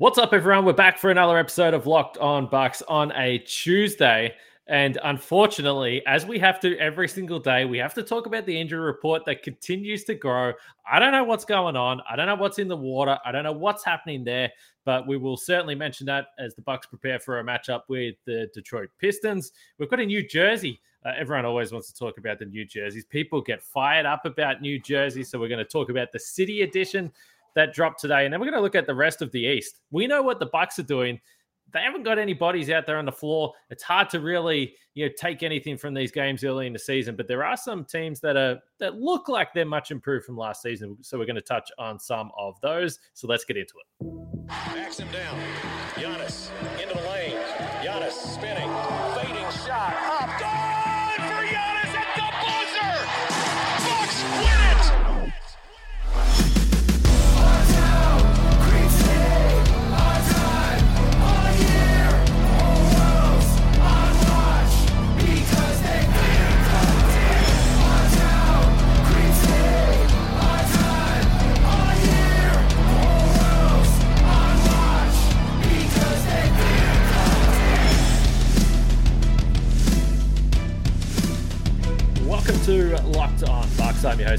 What's up, everyone? We're back for another episode of Locked On Bucks on a Tuesday. And unfortunately, as we have to every single day, we have to talk about the injury report that continues to grow. I don't know what's going on. I don't know what's in the water. I don't know what's happening there, but we will certainly mention that as the Bucks prepare for a matchup with the Detroit Pistons. We've got a new jersey. Uh, everyone always wants to talk about the new jerseys. People get fired up about new Jersey. so we're going to talk about the City Edition that dropped today, and then we're going to look at the rest of the East. We know what the Bucks are doing. They haven't got any bodies out there on the floor. It's hard to really, you know, take anything from these games early in the season. But there are some teams that are that look like they're much improved from last season. So we're going to touch on some of those. So let's get into it. Backs him down. Giannis into the lane. Giannis spinning, fading shot up. Good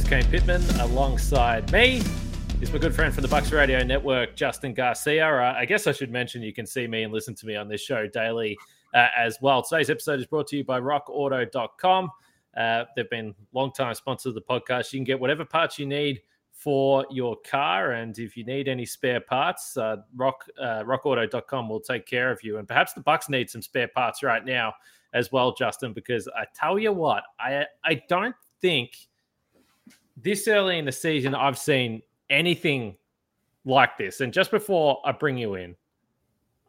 Kane Pitman. Alongside me is my good friend from the Bucks Radio Network, Justin Garcia. Uh, I guess I should mention you can see me and listen to me on this show daily uh, as well. Today's episode is brought to you by RockAuto.com. Uh, they've been long-time sponsors of the podcast. You can get whatever parts you need for your car, and if you need any spare parts, uh, Rock uh, RockAuto.com will take care of you. And perhaps the Bucks need some spare parts right now as well, Justin, because I tell you what, I I don't think this early in the season I've seen anything like this. And just before I bring you in,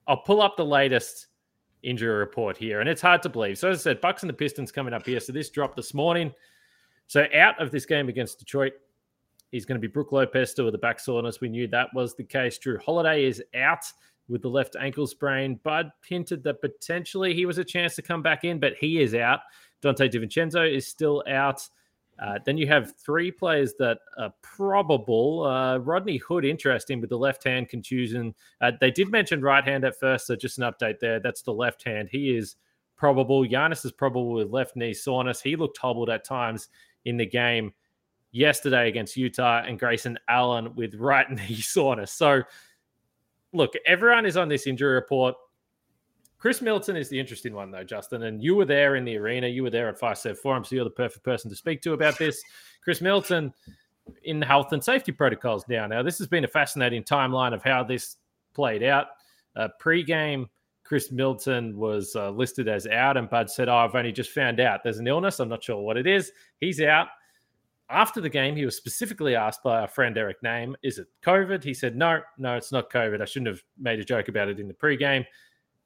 I'll pull up the latest injury report here, and it's hard to believe. So as I said, Bucks and the Pistons coming up here. So this dropped this morning. So out of this game against Detroit is going to be Brook Lopez still with the back soreness. We knew that was the case. Jrue Holiday is out with the left ankle sprain. Bud hinted that potentially he was a chance to come back in, but he is out. Donte DiVincenzo is still out. Uh, then you have three players that are probable. Uh, Rodney Hood, interesting with the left hand contusion. Uh, they did mention right hand at first, so just an update there. That's the left hand. He is probable. Giannis is probable with left knee soreness. He looked hobbled at times in the game yesterday against Utah, and Grayson Allen with right knee soreness. So look, everyone is on this injury report. Khris Middleton is the interesting one, though, Justin. And you were there in the arena. You were there at Fiserv Forum, so you're the perfect person to speak to about this. Khris Middleton in health and safety protocols now. Now, this has been a fascinating timeline of how this played out. Uh, pre-game, Khris Middleton was uh, listed as out, and Bud said, "Oh, I've only just found out there's an illness. I'm not sure what it is. He's out." after the game, he was specifically asked by our friend Eric Nehm, "Is it COVID?" He said, "No, no, it's not COVID. I shouldn't have made a joke about it in the pregame."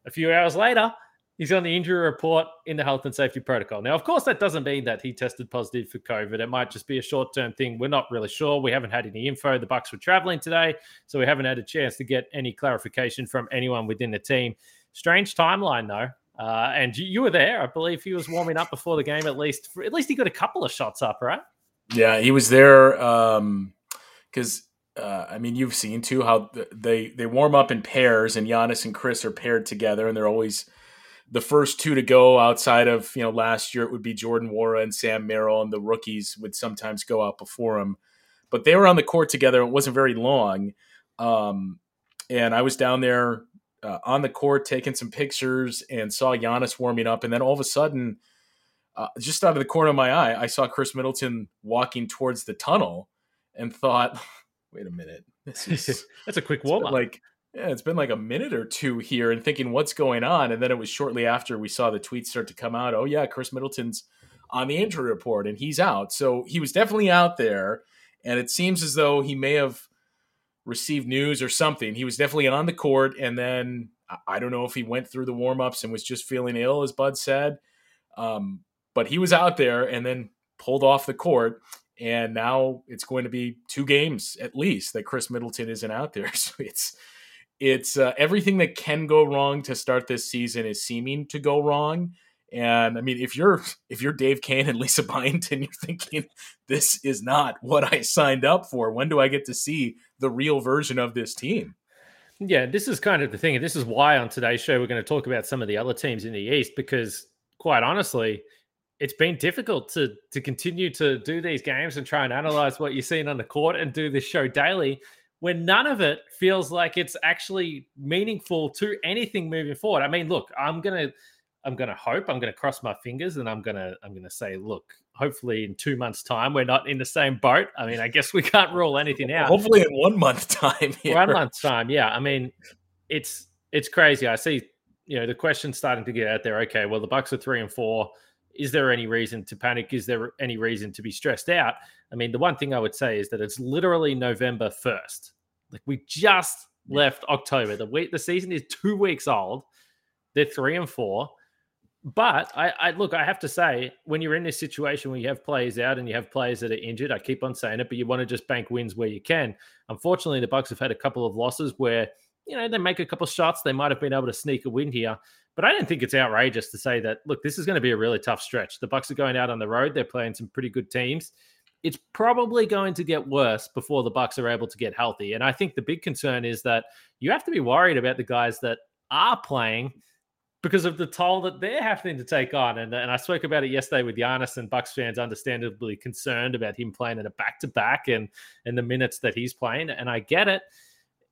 A few hours later, he's on the injury report in the health and safety protocol. Now, of course, that doesn't mean that he tested positive for COVID. It might just be a short-term thing. We're not really sure. We haven't had any info. The Bucks were traveling today, so we haven't had a chance to get any clarification from anyone within the team. Strange timeline, though. Uh, and you, were there. I believe he was warming up before the game. At least, at least he got a couple of shots up, right? Yeah, he was there because uh, I mean you've seen too how they they warm up in pairs, and Giannis and Khris are paired together, and they're always the first two to go. Outside of you know last year, it would be Jordan Nwora and Sam Merrill, and the rookies would sometimes go out before him. But they were on the court together. It wasn't very long, um, and I was down there uh, on the court taking some pictures and saw Giannis warming up, and then all of a sudden uh, just out of the corner of my eye, I saw Khris Middleton walking towards the tunnel and thought, wait a minute, is that's a quick warm up. Like, yeah, it's been like a minute or two here, and thinking what's going on. And then it was shortly after we saw the tweets start to come out. Oh yeah, Khris Middleton's on the injury report and he's out. So he was definitely out there, and it seems as though he may have received news or something. He was definitely on the court, and then I don't know if he went through the warm ups and was just feeling ill, as Bud said. Um, but he was out there and then pulled off the court. And now it's going to be two games at least that Khris Middleton isn't out there. So it's it's uh, everything that can go wrong to start this season is seeming to go wrong. And I mean, if you're if you're Dave Kane and Lisa Byington, you're thinking this is not what I signed up for. When do I get to see the real version of this team? Yeah, this is kind of the thing. And this is why on today's show we're going to talk about some of the other teams in the East because quite honestly, it's been difficult to to continue to do these games and try and analyze what you're seeing on the court and do this show daily when none of it feels like it's actually meaningful to anything moving forward. I mean, look, I'm gonna I'm gonna hope, I'm gonna cross my fingers, and I'm gonna I'm gonna say, look, hopefully in two months' time we're not in the same boat. I mean, I guess we can't rule anything out. Hopefully in one month time. Here. One month's time, yeah. I mean, it's it's crazy. I see, you know, the question starting to get out there. Okay, well, the Bucks are three and four is there any reason to panic? Is there any reason to be stressed out? I mean, the one thing I would say is that it's literally November 1st. Like we just left October. The week the season is two weeks old. They're three and four. But I, I look, I have to say, when you're in this situation where you have players out and you have players that are injured, I keep on saying it, but you want to just bank wins where you can. Unfortunately, the Bucks have had a couple of losses where you know they make a couple of shots, they might have been able to sneak a win here. But I don't think it's outrageous to say that. Look, this is going to be a really tough stretch. The Bucks are going out on the road. They're playing some pretty good teams. It's probably going to get worse before the Bucks are able to get healthy. And I think the big concern is that you have to be worried about the guys that are playing because of the toll that they're having to take on. And, and I spoke about it yesterday with Giannis and Bucks fans understandably concerned about him playing in a back to back and and the minutes that he's playing. And I get it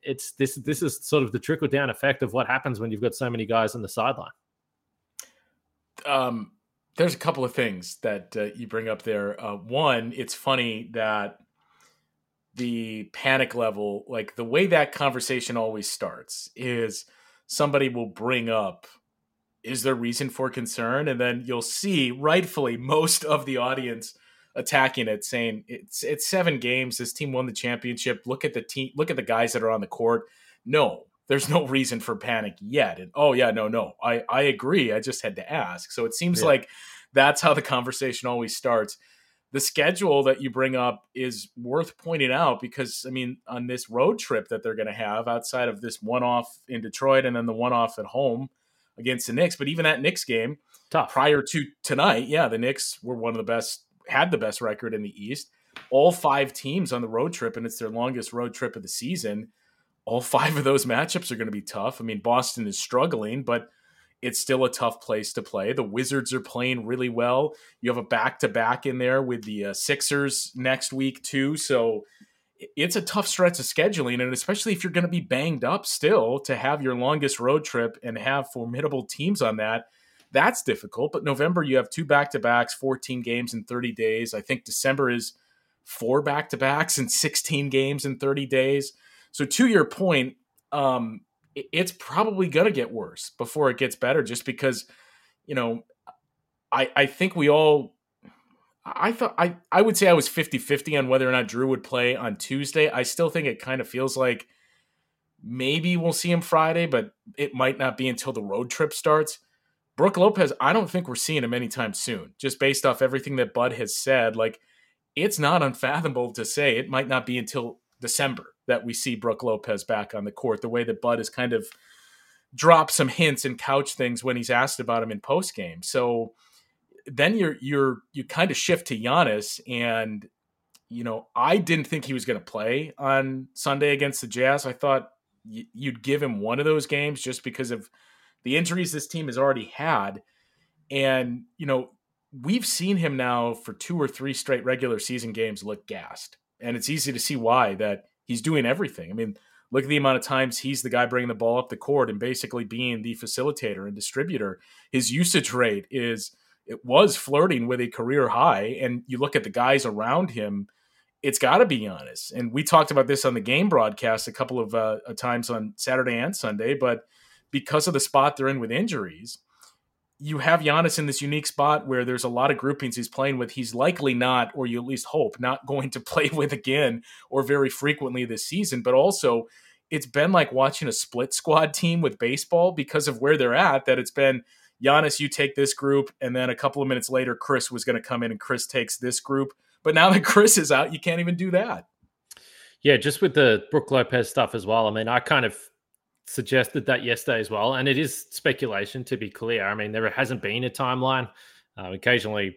it's this this is sort of the trickle down effect of what happens when you've got so many guys on the sideline. Um, there's a couple of things that uh, you bring up there. Uh, one, it's funny that the panic level, like the way that conversation always starts, is somebody will bring up, "Is there reason for concern?" and then you'll see, rightfully, most of the audience attacking it, saying it's it's seven games. This team won the championship. Look at the team. Look at the guys that are on the court. No, there's no reason for panic yet. And oh yeah, no, no, I I agree. I just had to ask. So it seems yeah. like that's how the conversation always starts. The schedule that you bring up is worth pointing out because I mean, on this road trip that they're going to have, outside of this one off in Detroit and then the one off at home against the Knicks, but even that Knicks game Tough. prior to tonight, yeah, the Knicks were one of the best had the best record in the East. All five teams on the road trip, and it's their longest road trip of the season. All five of those matchups are going to be tough. I mean, Boston is struggling, but it's still a tough place to play. The Wizards are playing really well. You have a back to back in there with the uh, Sixers next week, too. So it's a tough stretch of scheduling. And especially if you're going to be banged up still to have your longest road trip and have formidable teams on that, that's difficult. But November, you have two back to backs, 14 games in 30 days. I think December is four back to backs and 16 games in 30 days. So, to your point, um, it's probably going to get worse before it gets better just because, you know, I, I think we all. I thought I, I would say I was 50 50 on whether or not Jrue would play on Tuesday. I still think it kind of feels like maybe we'll see him Friday, but it might not be until the road trip starts. Brook Lopez, I don't think we're seeing him anytime soon, just based off everything that Bud has said. Like, it's not unfathomable to say it might not be until December that we see Brook Lopez back on the court, the way that Bud has kind of dropped some hints and couch things when he's asked about him in post game. So then you're you're you kind of shift to Giannis and you know, I didn't think he was going to play on Sunday against the Jazz. I thought you'd give him one of those games just because of the injuries this team has already had. And, you know, we've seen him now for two or three straight regular season games look gassed. And it's easy to see why that he's doing everything. I mean, look at the amount of times he's the guy bringing the ball up the court and basically being the facilitator and distributor. His usage rate is, it was flirting with a career high. And you look at the guys around him, it's got to be honest And we talked about this on the game broadcast a couple of uh, times on Saturday and Sunday, but because of the spot they're in with injuries, you have Giannis in this unique spot where there's a lot of groupings he's playing with. He's likely not, or you at least hope, not going to play with again or very frequently this season. But also, it's been like watching a split squad team with baseball because of where they're at, that it's been Giannis, you take this group. And then a couple of minutes later, Khris was going to come in and Khris takes this group. But now that Khris is out, you can't even do that. Yeah, just with the Brook Lopez stuff as well. I mean, I kind of suggested that yesterday as well. And it is speculation, to be clear. I mean, there hasn't been a timeline. Uh, occasionally,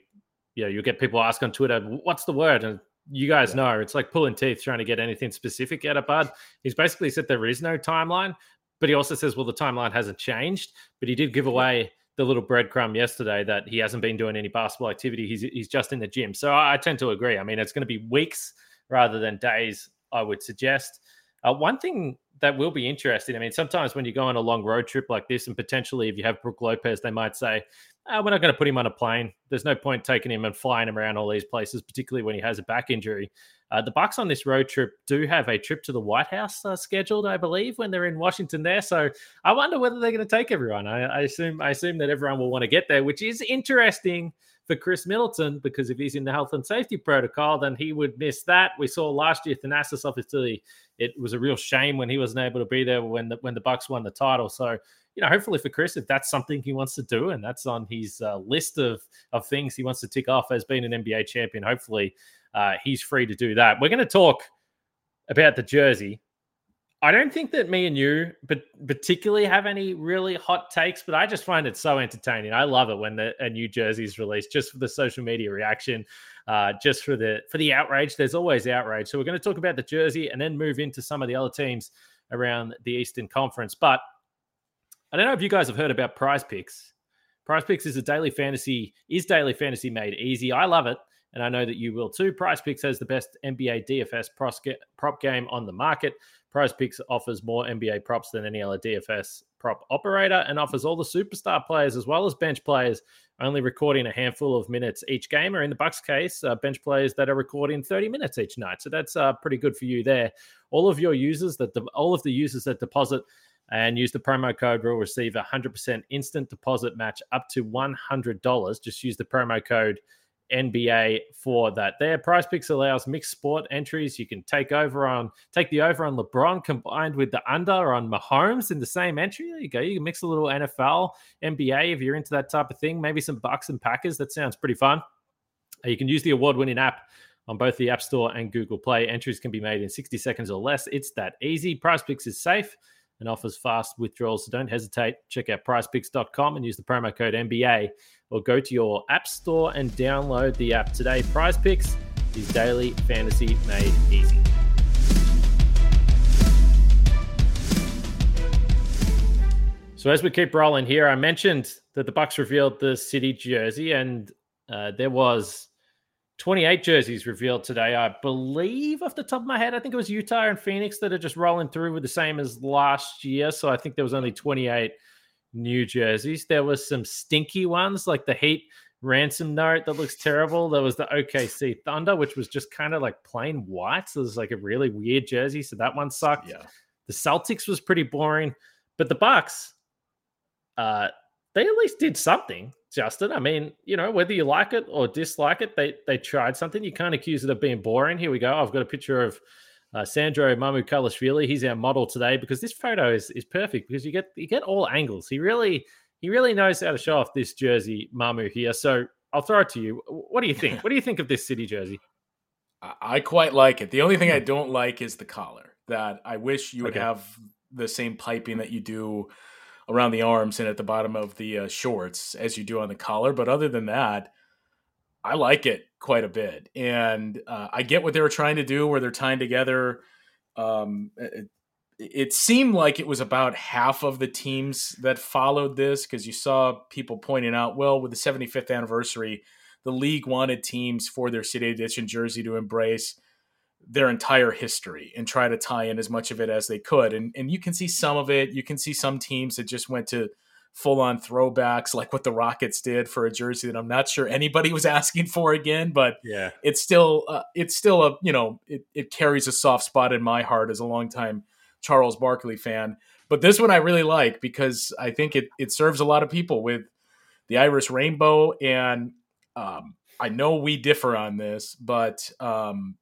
you know, you get people ask on Twitter, what's the word? And you guys yeah. know it's like pulling teeth trying to get anything specific out of Bud. He's basically said there is no timeline, but he also says, well, the timeline hasn't changed. But he did give away the little breadcrumb yesterday that he hasn't been doing any basketball activity. He's he's just in the gym. So I, I tend to agree. I mean, it's going to be weeks rather than days. I would suggest. Uh, one thing that will be interesting. I mean, sometimes when you go on a long road trip like this, and potentially if you have Brook Lopez, they might say, oh, "We're not going to put him on a plane. There's no point taking him and flying him around all these places, particularly when he has a back injury." Uh, the Bucks on this road trip do have a trip to the White House uh, scheduled, I believe, when they're in Washington. There, so I wonder whether they're going to take everyone. I, I assume I assume that everyone will want to get there, which is interesting for Khris Middleton because if he's in the health and safety protocol, then he would miss that. We saw last year Thanasis obviously it was a real shame when he wasn't able to be there when the when the Bucks won the title. So you know, hopefully for Khris, if that's something he wants to do and that's on his uh, list of of things he wants to tick off as being an NBA champion, hopefully uh, he's free to do that. We're going to talk about the jersey. I don't think that me and you, but particularly have any really hot takes, but I just find it so entertaining. I love it when the, a new jersey is released, just for the social media reaction, uh, just for the for the outrage. There's always outrage. So we're going to talk about the jersey and then move into some of the other teams around the Eastern Conference. But I don't know if you guys have heard about Prize Picks. Prize Picks is a daily fantasy is daily fantasy made easy. I love it and I know that you will too. Prize Picks has the best NBA DFS prop game on the market. Prize Picks offers more NBA props than any other DFS prop operator and offers all the superstar players as well as bench players, only recording a handful of minutes each game, or in the Bucks case, uh, bench players that are recording 30 minutes each night. So that's uh, pretty good for you there. All of your users that de- all of the users that deposit and use the promo code will receive a 100% instant deposit match up to $100. Just use the promo code NBA for that. There, Prize Picks allows mixed sport entries. You can take over on take the over on LeBron combined with the under on Mahomes in the same entry. There you go. You can mix a little NFL, NBA if you're into that type of thing. Maybe some Bucks and Packers. That sounds pretty fun. Uh, you can use the award-winning app on both the App Store and Google Play. Entries can be made in 60 seconds or less. It's that easy. Prize Picks is safe and offers fast withdrawals. So don't hesitate. Check out prizepicks.com and use the promo code NBA or go to your app store and download the app today. Prize Picks is daily fantasy made easy. So as we keep rolling here, I mentioned that the Bucks revealed the city jersey, and uh, there was 28 jerseys revealed today. I believe, off the top of my head, I think it was Utah and Phoenix that are just rolling through with the same as last year. So I think there was only 28 new jerseys. There was some stinky ones like the Heat ransom note that looks terrible. There was the OKC Thunder, which was just kind of like plain white. So it was like a really weird jersey. So that one sucked. Yeah. The Celtics was pretty boring, but the Bucks, uh, they at least did something. Justin. I mean, you know, whether you like it or dislike it, they they tried something. You can't accuse it of being boring. Here we go. I've got a picture of uh, Sandro Mamukelashvili. He's our model today because this photo is is perfect because you get you get all angles. He really he really knows how to show off this jersey, Mamu here. So I'll throw it to you. What do you think? what do you think of this city jersey? I quite like it. The only thing I don't like is the collar. That I wish you would okay. have the same piping that you do around the arms and at the bottom of the uh, shorts as you do on the collar. But other than that, I like it quite a bit. And uh, I get what they were trying to do where they're tying together. Um, it, it, seemed like it was about half of the teams that followed this because you saw people pointing out, well, with the 75th anniversary, the league wanted teams for their city edition jersey to embrace their entire history and try to tie in as much of it as they could. And and you can see some of it. You can see some teams that just went to full on throwbacks like what the Rockets did for a jersey that I'm not sure anybody was asking for again, but yeah, it's still uh, it's still a you know it, it carries a soft spot in my heart as a longtime Charles Barkley fan. But this one I really like because I think it it serves a lot of people with the Irish rainbow and um, I know we differ on this, but um,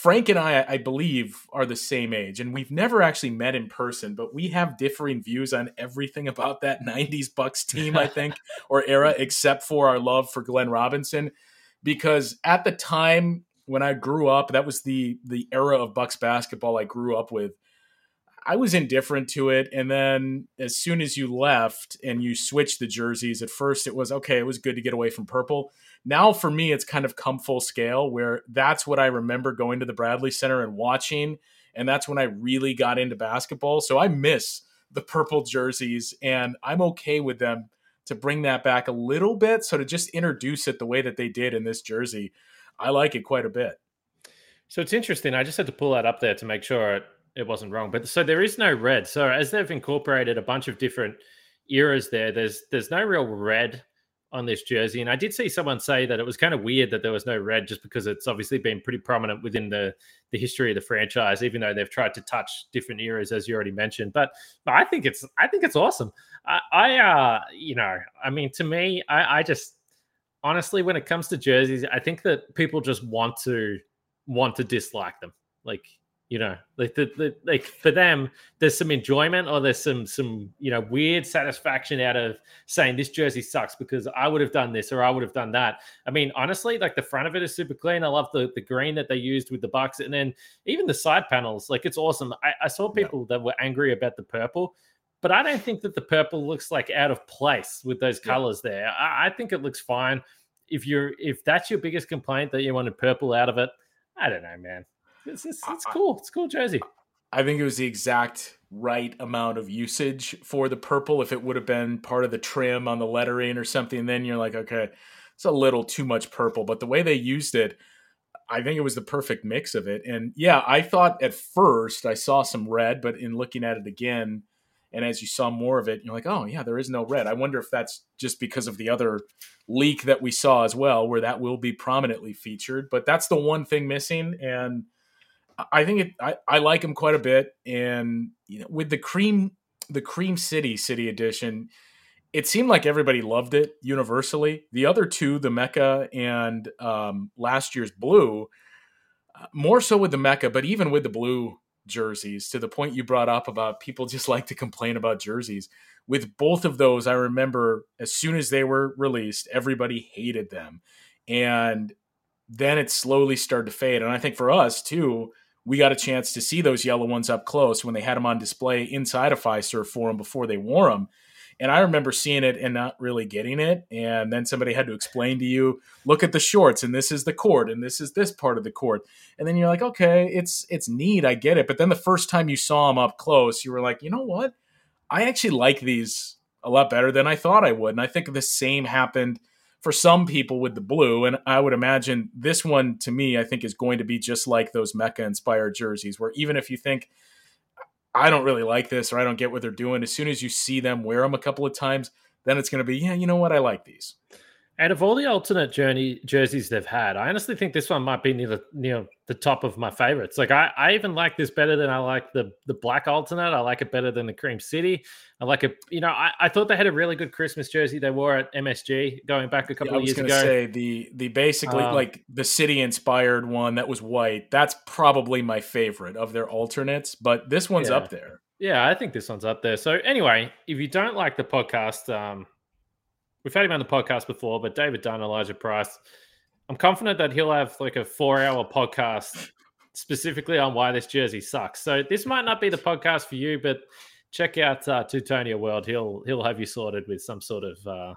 Frank and I, I believe, are the same age, and we've never actually met in person, but we have differing views on everything about that 90s Bucks team, I think, or era, except for our love for Glenn Robinson. Because at the time when I grew up, that was the the era of Bucks basketball I grew up with. I was indifferent to it. And then as soon as you left and you switched the jerseys, at first it was okay, it was good to get away from purple. Now for me, it's kind of come full scale where that's what I remember going to the Bradley Center and watching. And that's when I really got into basketball. So I miss the purple jerseys and I'm okay with them to bring that back a little bit. So to just introduce it the way that they did in this jersey, I like it quite a bit. So it's interesting. I just had to pull that up there to make sure it, wasn't wrong. But so there is no red. So as they've incorporated a bunch of different eras there, there's there's no real red on this jersey. And I did see someone say that it was kind of weird that there was no red just because it's obviously been pretty prominent within the the history of the franchise, even though they've tried to touch different eras, as you already mentioned. But, but I think it's I think it's awesome. I, I uh you know, I mean to me, I, I just honestly when it comes to jerseys, I think that people just want to want to dislike them. Like you know like the, the, like for them there's some enjoyment or there's some some you know weird satisfaction out of saying this jersey sucks because i would have done this or i would have done that. I mean honestly like the front of it is super clean. I love the the green that they used with the bucks and then even the side panels like it's awesome. I, I saw people yeah. that were angry about the purple but i don't think that the purple looks like out of place with those colors yeah. there. I, I think it looks fine. If you're if that's your biggest complaint that you wanted purple out of it i don't know man it's, it's, it's cool. It's cool jersey. I think it was the exact right amount of usage for the purple. If it would have been part of the trim on the lettering or something, then you're like, okay, it's a little too much purple. But the way they used it, I think it was the perfect mix of it. And yeah, I thought at first I saw some red, but in looking at it again, and as you saw more of it, you're like, oh yeah, there is no red. I wonder if that's just because of the other leak that we saw as well, where that will be prominently featured. But that's the one thing missing, and I think it. I, I like him quite a bit, and you know, with the cream, the Cream City City Edition, it seemed like everybody loved it universally. The other two, the Mecca and um, last year's Blue, uh, more so with the Mecca, but even with the Blue jerseys, to the point you brought up about people just like to complain about jerseys. With both of those, I remember as soon as they were released, everybody hated them, and then it slowly started to fade. And I think for us too we got a chance to see those yellow ones up close when they had them on display inside of Fiserv Forum before they wore them. And I remember seeing it and not really getting it. And then somebody had to explain to you, look at the shorts, and this is the court, and this is this part of the court. And then you're like, okay, it's it's neat, I get it. But then the first time you saw them up close, you were like, you know what? I actually like these a lot better than I thought I would. And I think the same happened for some people with the blue. And I would imagine this one to me, I think is going to be just like those Mecca inspired jerseys, where even if you think, I don't really like this or I don't get what they're doing, as soon as you see them wear them a couple of times, then it's going to be, yeah, you know what? I like these. Out of all the alternate journey jerseys they've had, I honestly think this one might be near the near the top of my favorites. Like I, I even like this better than I like the the black alternate. I like it better than the cream city. I like it. You know, I, I thought they had a really good Christmas jersey they wore at MSG going back a couple yeah, of years ago. I was going to say the the basically um, like the city inspired one that was white. That's probably my favorite of their alternates, but this one's yeah. up there. Yeah, I think this one's up there. So anyway, if you don't like the podcast, um, we've had him on the podcast before, but David Dunn, Elijah Price. I'm confident that he'll have like a four hour podcast specifically on why this jersey sucks. So this might not be the podcast for you, but check out uh, Teutonia World. He'll he'll have you sorted with some sort of uh,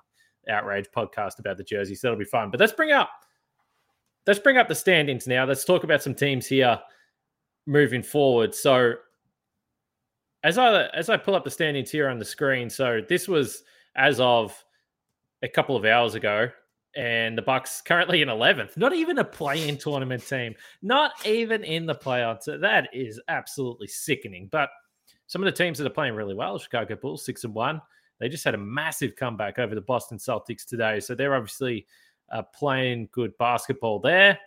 outrage podcast about the jerseys. That'll be fun. But let's bring up let's bring up the standings now. Let's talk about some teams here moving forward. So as I as I pull up the standings here on the screen, so this was as of a couple of hours ago, and the Bucks currently in 11th. Not even a play-in tournament team. Not even in the playoffs. That is absolutely sickening. But some of the teams that are playing really well, Chicago Bulls six and one. They just had a massive comeback over the Boston Celtics today, so they're obviously uh, playing good basketball there.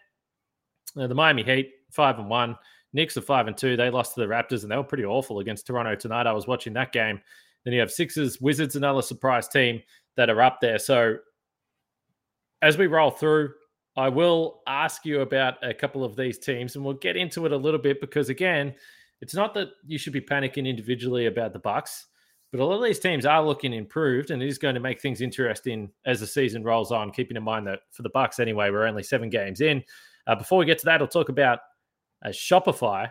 Uh, the Miami Heat five and one. Knicks are five and two. They lost to the Raptors, and they were pretty awful against Toronto tonight. I was watching that game. Then you have Sixers, Wizards, another surprise team that are up there. So as we roll through, I will ask you about a couple of these teams, and we'll get into it a little bit because again, it's not that you should be panicking individually about the Bucks, but a lot of these teams are looking improved, and it is going to make things interesting as the season rolls on. Keeping in mind that for the Bucks, anyway, we're only seven games in. Uh, before we get to that, I'll talk about uh, Shopify.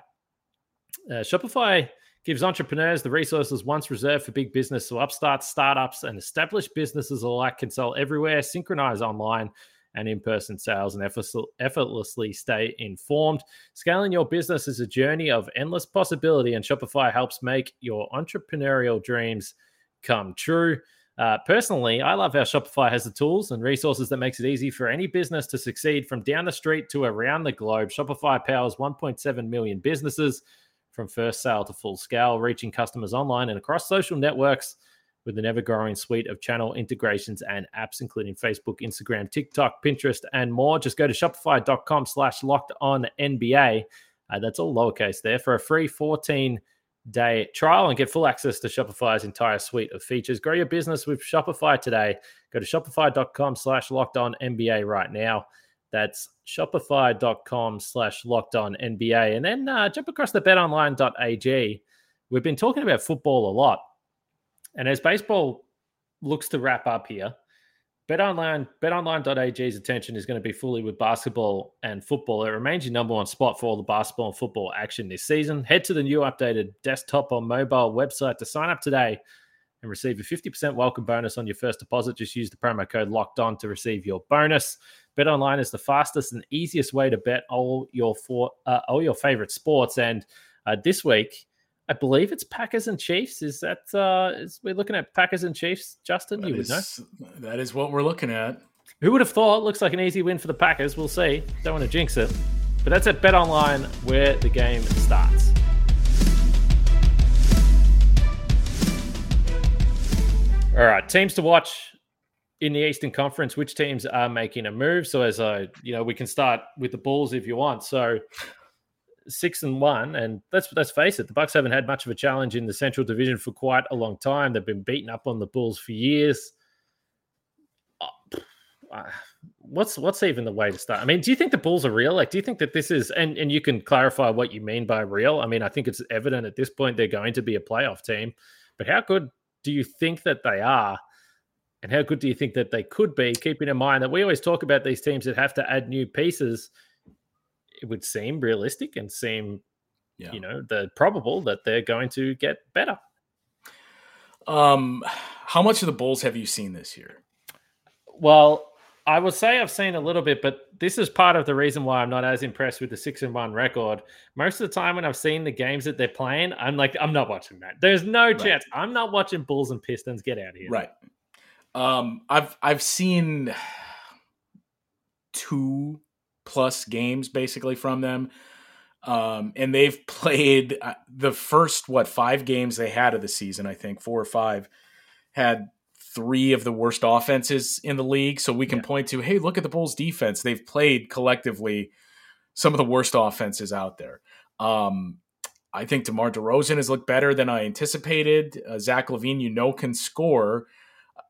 Uh, Shopify gives entrepreneurs the resources once reserved for big business so upstarts, startups, and established businesses alike can sell everywhere, synchronize online and in person sales, and effortlessly stay informed. Scaling your business is a journey of endless possibility, and Shopify helps make your entrepreneurial dreams come true. Uh, personally, I love how Shopify has the tools and resources that makes it easy for any business to succeed from down the street to around the globe. Shopify powers 1.7 million businesses from first sale to full scale, reaching customers online and across social networks with an ever growing suite of channel integrations and apps, including Facebook, Instagram, TikTok, Pinterest, and more. Just go to shopify.com slash locked on NBA. Uh, that's all lowercase there for a free 14 day trial and get full access to Shopify's entire suite of features. Grow your business with Shopify today. Go to shopify.com slash locked on NBA right now. That's shopify.com slash locked on NBA. And then uh, jump across to betonline.ag. We've been talking about football a lot. And as baseball looks to wrap up here, BetOnline, BetOnline.ag's attention is going to be fully with basketball and football. It remains your number one spot for all the basketball and football action this season. Head to the new updated desktop or mobile website to sign up today and receive a 50% welcome bonus on your first deposit. Just use the promo code locked on to receive your bonus. BetOnline is the fastest and easiest way to bet all your for, uh, all your favorite sports. And uh, this week, I believe it's Packers and Chiefs. Is that uh is we're looking at Packers and Chiefs, Justin? That you is, would know. That is what we're looking at. Who would have thought? Looks like an easy win for the Packers. We'll see. Don't want to jinx it. But that's at Bet Online where the game starts. All right, teams to watch in the Eastern Conference. Which teams are making a move? So as I, you know, we can start with the Bulls if you want. So six and one, and let's let's face it, the Bucks haven't had much of a challenge in the Central Division for quite a long time. They've been beaten up on the Bulls for years. Uh, what's what's even the way to start? I mean, do you think the Bulls are real? Like, do you think that this is and and you can clarify what you mean by real? I mean, I think it's evident at this point they're going to be a playoff team, but how good do you think that they are? And how good do you think that they could be, keeping in mind that we always talk about these teams that have to add new pieces it would seem realistic and seem, yeah. you know, the probable that they're going to get better. Um, how much of the Bulls have you seen this year? Well, I would say I've seen a little bit, but this is part of the reason why I'm not as impressed with the six and one record. Most of the time, when I've seen the games that they're playing, I'm like, I'm not watching that. There's no right. chance. I'm not watching Bulls and Pistons. Get out of here. Right. Um, I've I've seen two plus games basically from them. Um, and they've played uh, the first what five games they had of the season, I think four or five, had three of the worst offenses in the league. So we can yeah. point to, hey, look at the Bulls' defense. They've played collectively some of the worst offenses out there. Um, I think DeMar DeRozan has looked better than I anticipated. Uh, Zach LaVine, you know, can score.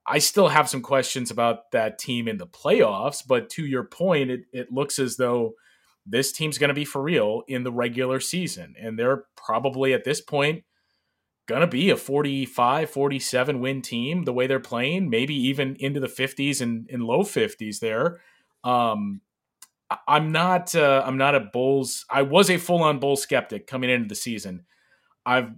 I still have some questions about that team in the playoffs, but to your point, it, it looks as though this team's going to be for real in the regular season. And they're probably at this point going to be a 45, 47 win team the way they're playing, maybe even into the 50s and, and low 50s there. Um, I'm not uh, I'm not a Bulls. I was a full on Bull skeptic coming into the season. I've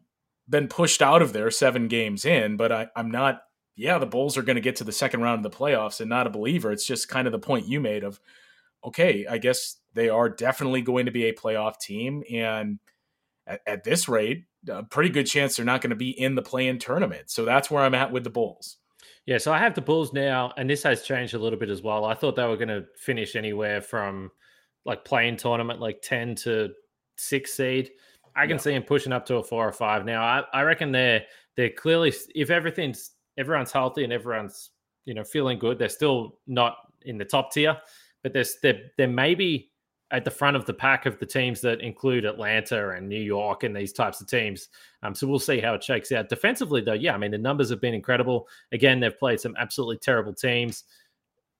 been pushed out of there seven games in, but I, I'm not yeah, the Bulls are going to get to the second round of the playoffs and not a believer. It's just kind of the point you made of, okay, I guess they are definitely going to be a playoff team. And at, at this rate, a pretty good chance they're not going to be in the play in tournament. So that's where I'm at with the Bulls. Yeah, so I have the Bulls now, and this has changed a little bit as well. I thought they were going to finish anywhere from like playing tournament, like 10 to six seed. I can yeah. see them pushing up to a four or five now. I, I reckon they're they're clearly if everything's everyone's healthy and everyone's you know feeling good. They're still not in the top tier, but there's they're they're maybe at the front of the pack of the teams that include Atlanta and New York and these types of teams. Um, so we'll see how it shakes out. Defensively, though, yeah, I mean the numbers have been incredible. Again, they've played some absolutely terrible teams.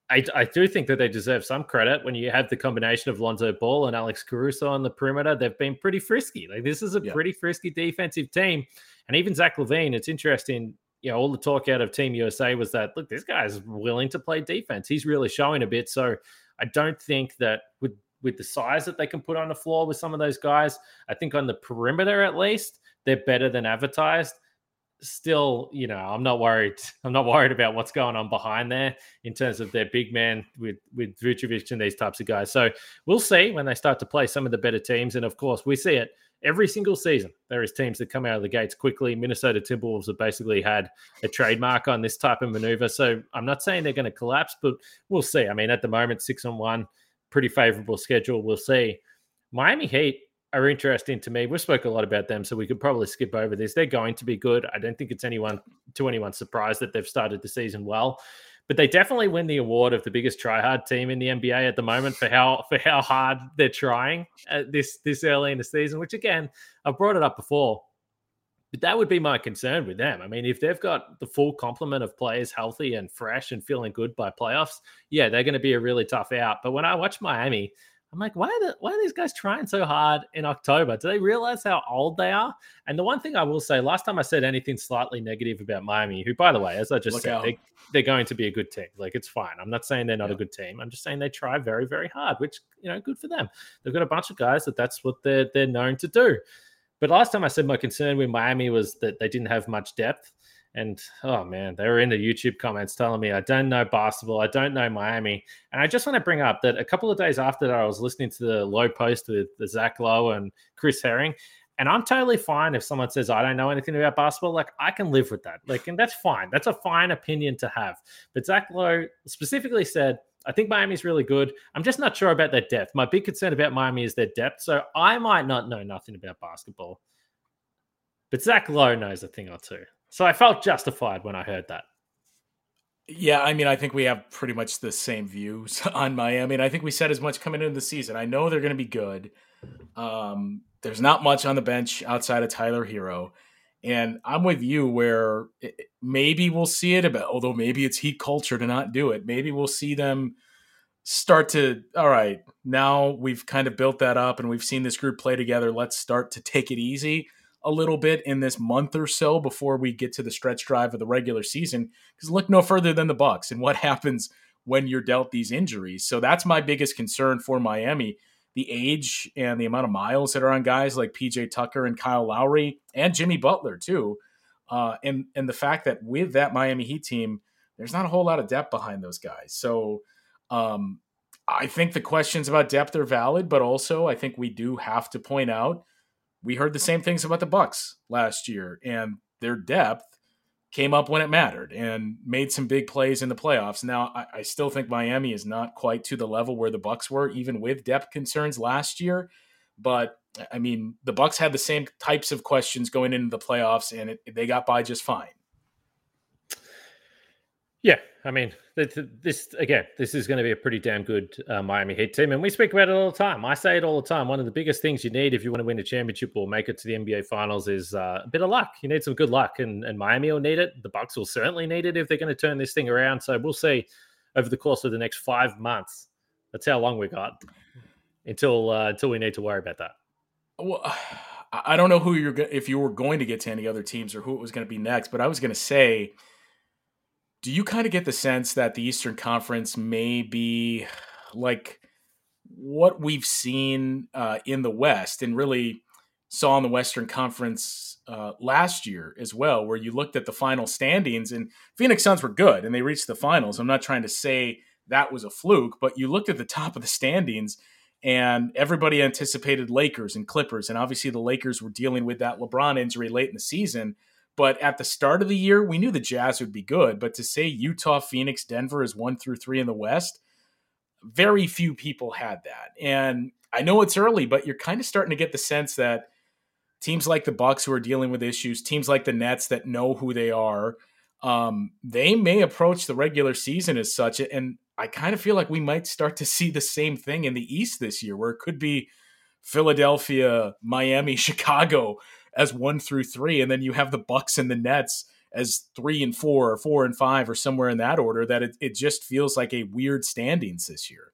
I, I do think that they deserve some credit when you have the combination of Lonzo Ball and Alex Caruso on the perimeter. They've been pretty frisky. Like this is a yeah. pretty frisky defensive team, and even Zach LaVine, It's interesting you know, all the talk out of Team USA was that look, this guy's willing to play defense. He's really showing a bit. So I don't think that with with the size that they can put on the floor with some of those guys, I think on the perimeter at least, they're better than advertised. Still, you know, I'm not worried. I'm not worried about what's going on behind there in terms of their big man with with Vucevic and these types of guys. So we'll see when they start to play some of the better teams, and of course, we see it every single season. There is teams that come out of the gates quickly. Minnesota Timberwolves have basically had a trademark on this type of maneuver. So I'm not saying they're going to collapse, but we'll see. I mean, at the moment, six on one, pretty favorable schedule. We'll see. Miami Heat are interesting to me. We've spoken a lot about them, so we could probably skip over this. They're going to be good. I don't think it's anyone to anyone's surprise that they've started the season well but they definitely win the award of the biggest tryhard team in the NBA at the moment for how for how hard they're trying uh, this this early in the season. Which again, I've brought it up before, but that would be my concern with them. I mean, if they've got the full complement of players healthy and fresh and feeling good by playoffs, yeah, they're going to be a really tough out. But when I watch Miami, I'm like, why are, the, why are these guys trying so hard in October? Do they realize how old they are? And the one thing I will say, last time I said anything slightly negative about Miami, who, by the way, as I just Look said, they, they're going to be a good team. Like, it's fine. I'm not saying they're not yeah. a good team. I'm just saying they try very, very hard, which, you know, good for them. They've got a bunch of guys that that's what they're, they're known to do. But last time I said my concern with Miami was that they didn't have much depth. And oh man, they were in the YouTube comments telling me I don't know basketball, I don't know Miami. And I just want to bring up that a couple of days after that, I was listening to the low post with Zach Lowe and Chris Herring. And I'm totally fine if someone says I don't know anything about basketball. Like I can live with that. Like, and that's fine. That's a fine opinion to have. But Zach Lowe specifically said, I think Miami's really good. I'm just not sure about their depth. My big concern about Miami is their depth. So I might not know nothing about basketball. But Zach Lowe knows a thing or two. So I felt justified when I heard that. Yeah, I mean, I think we have pretty much the same views on Miami. And I think we said as much coming into the season. I know they're going to be good. Um, there's not much on the bench outside of Tyler Herro, And I'm with you where maybe we'll see it, but although maybe it's heat culture to not do it. Maybe we'll see them start to, all right, now we've kind of built that up and we've seen this group play together. Let's start to take it easy a little bit in this month or so before we get to the stretch drive of the regular season. Because look no further than the Bucks and what happens when you're dealt these injuries. So that's my biggest concern for Miami. The age and the amount of miles that are on guys like PJ Tucker and Kyle Lowry and Jimmy Butler too. Uh, and and the fact that with that Miami Heat team, there's not a whole lot of depth behind those guys. So um, I think the questions about depth are valid, but also I think we do have to point out we heard the same things about the Bucks last year, and their depth came up when it mattered and made some big plays in the playoffs. Now, I, I, still think Miami is not quite to the level where the Bucks were, even with depth concerns last year. But I mean, the Bucks had the same types of questions going into the playoffs, and it, they got by just fine. Yeah, I mean, this again, this is going to be a pretty damn good uh, Miami Heat team, and we speak about it all the time. I say it all the time. One of the biggest things you need if you want to win a championship or make it to the NBA Finals is uh, a bit of luck. You need some good luck, and, and Miami will need it. The Bucks will certainly need it if they're going to turn this thing around. So we'll see over the course of the next five months. That's how long we got until uh, until we need to worry about that. Well, I don't know who you're if you were going to get to any other teams or who it was going to be next, but I was going to say do you kind of get the sense that the Eastern Conference may be like what we've seen uh, in the West and really saw in the Western Conference uh, last year as well, where you looked at the final standings and Phoenix Suns were good and they reached the finals. I'm not trying to say that was a fluke, but you looked at the top of the standings and everybody anticipated Lakers and Clippers. And obviously the Lakers were dealing with that LeBron injury late in the season. But at the start of the year, we knew the Jazz would be good. But to say Utah, Phoenix, Denver is one through three in the West, very few people had that. And I know it's early, but you're kind of starting to get the sense that teams like the Bucks who are dealing with issues, teams like the Nets that know who they are, um, they may approach the regular season as such. And I kind of feel like we might start to see the same thing in the East this year, where it could be Philadelphia, Miami, Chicago as one through three, and then you have the Bucks and the Nets as three and four or four and five or somewhere in that order. That it, it just feels like a weird standings this year.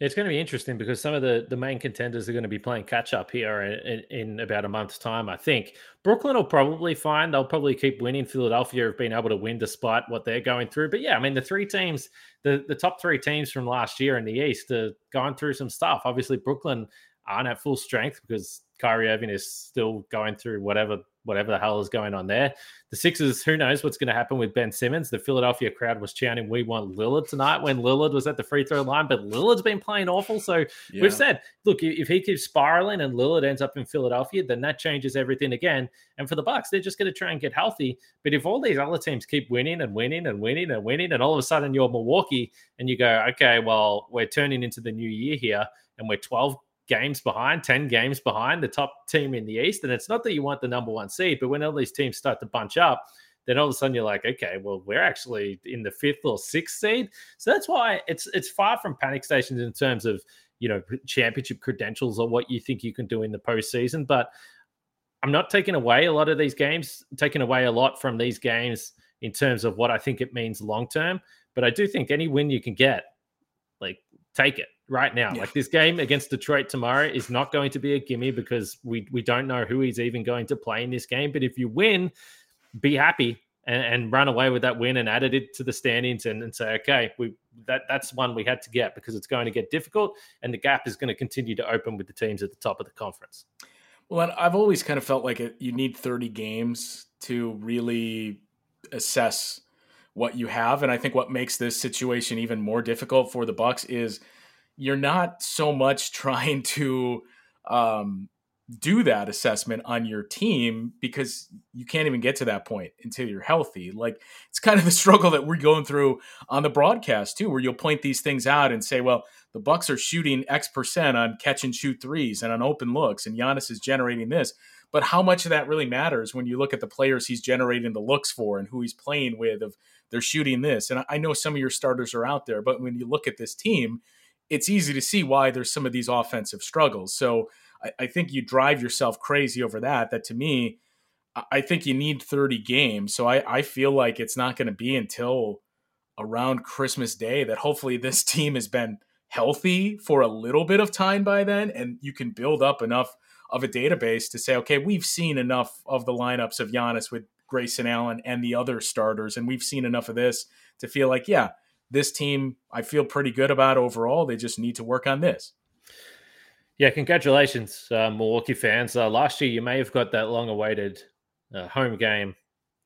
It's going to be interesting because some of the, the main contenders are going to be playing catch up here in, in, about a month's time. I think Brooklyn will probably find they'll probably keep winning. Philadelphia have been able to win despite what they're going through. But yeah, I mean the three teams, the the top three teams from last year in the East are going through some stuff. Obviously, Brooklyn aren't at full strength because Kyrie Irving is still going through whatever whatever the hell is going on there. The Sixers, who knows what's going to happen with Ben Simmons? The Philadelphia crowd was chanting, "We want Lillard tonight." When Lillard was at the free throw line, but Lillard's been playing awful. So yeah. we've said, look, if he keeps spiraling and Lillard ends up in Philadelphia, then that changes everything again. And for the Bucks, they're just going to try and get healthy. But if all these other teams keep winning and winning and winning and winning, and all of a sudden you're Milwaukee and you go, okay, well, we're turning into the new year here, and we're 12 games behind, 10 games behind the top team in the East. And it's not that you want the number one seed, but when all these teams start to bunch up, then all of a sudden you're like, okay, well, we're actually in the fifth or sixth seed. So that's why it's it's far from panic stations in terms of you know championship credentials or what you think you can do in the postseason. But I'm not taking away a lot of these games, taking away a lot from these games in terms of what I think it means long term. But I do think any win you can get, like, take it right now. Yeah. Like this game against Detroit tomorrow is not going to be a gimme because we we don't know who he's even going to play in this game. But if you win, be happy and, and run away with that win and added it to the standings and, and say, okay, we that that's one we had to get because it's going to get difficult and the gap is going to continue to open with the teams at the top of the conference. Well, I've always kind of felt like it, you need 30 games to really assess what you have and I think what makes this situation even more difficult for the Bucks is you're not so much trying to um, do that assessment on your team because you can't even get to that point until you're healthy. Like it's kind of the struggle that we're going through on the broadcast too, where you'll point these things out and say, well, the Bucks are shooting X percent on catch and shoot threes and on open looks, and Giannis is generating this. But how much of that really matters when you look at the players he's generating the looks for and who he's playing with of they're shooting this. And I know some of your starters are out there, but when you look at this team, it's easy to see why there's some of these offensive struggles. So I, I think you drive yourself crazy over that. That to me, I think you need 30 games. So I, I feel like it's not going to be until around Christmas Day that hopefully this team has been healthy for a little bit of time by then, and you can build up enough of a database to say, okay, we've seen enough of the lineups of Giannis with Grayson Allen and the other starters, and we've seen enough of this to feel like, yeah, this team I feel pretty good about overall. They just need to work on this. Yeah, congratulations, uh, Milwaukee fans. Uh, last year, you may have got that long awaited uh, home game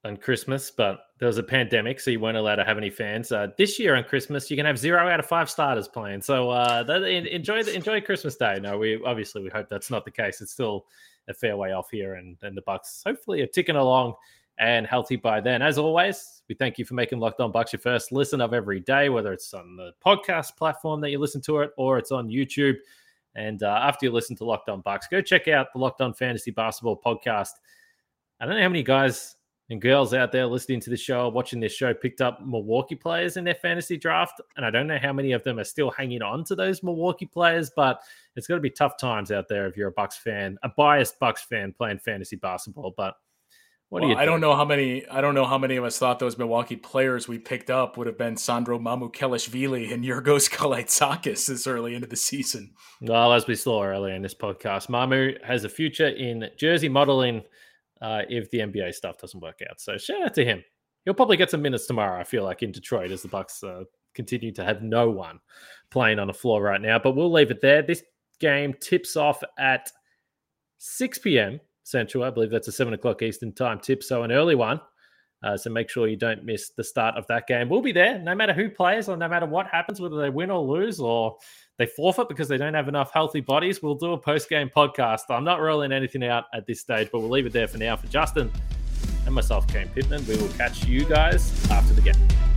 on Christmas, but there was a pandemic, so you weren't allowed to have any fans. Uh, this year on Christmas, you can have zero out of five starters playing. So uh, that, enjoy the, enjoy Christmas Day. No, we obviously we hope that's not the case. It's still a fair way off here, and, and the Bucks hopefully are ticking along and healthy by then. As always, we thank you for making Locked On Bucks your first listen of every day, whether it's on the podcast platform that you listen to it or it's on YouTube. And uh, after you listen to Locked On Bucks, go check out the Locked On Fantasy Basketball podcast. I don't know how many guys and girls out there listening to the show, watching this show, picked up Milwaukee players in their fantasy draft. And I don't know how many of them are still hanging on to those Milwaukee players, but it's going to be tough times out there if you're a Bucks fan, a biased Bucks fan playing fantasy basketball. But what well, do you? Think? I don't know how many. I don't know how many of us thought those Milwaukee players we picked up would have been Sandro Mamukelashvili and Giorgos Kalaitzakis this early into the season. Well, as we saw earlier in this podcast, Mamu has a future in jersey modeling uh, if the NBA stuff doesn't work out. So shout out to him. He'll probably get some minutes tomorrow. I feel like in Detroit as the Bucks uh, continue to have no one playing on the floor right now. But we'll leave it there. This game tips off at 6 p.m. Central. I believe that's a seven o'clock Eastern time tip, so an early one. Uh, so make sure you don't miss the start of that game. We'll be there no matter who plays or no matter what happens, whether they win or lose or they forfeit because they don't have enough healthy bodies. We'll do a post game podcast. I'm not rolling anything out at this stage, but we'll leave it there for now. For Justin and myself, Kane Pitman, we will catch you guys after the game.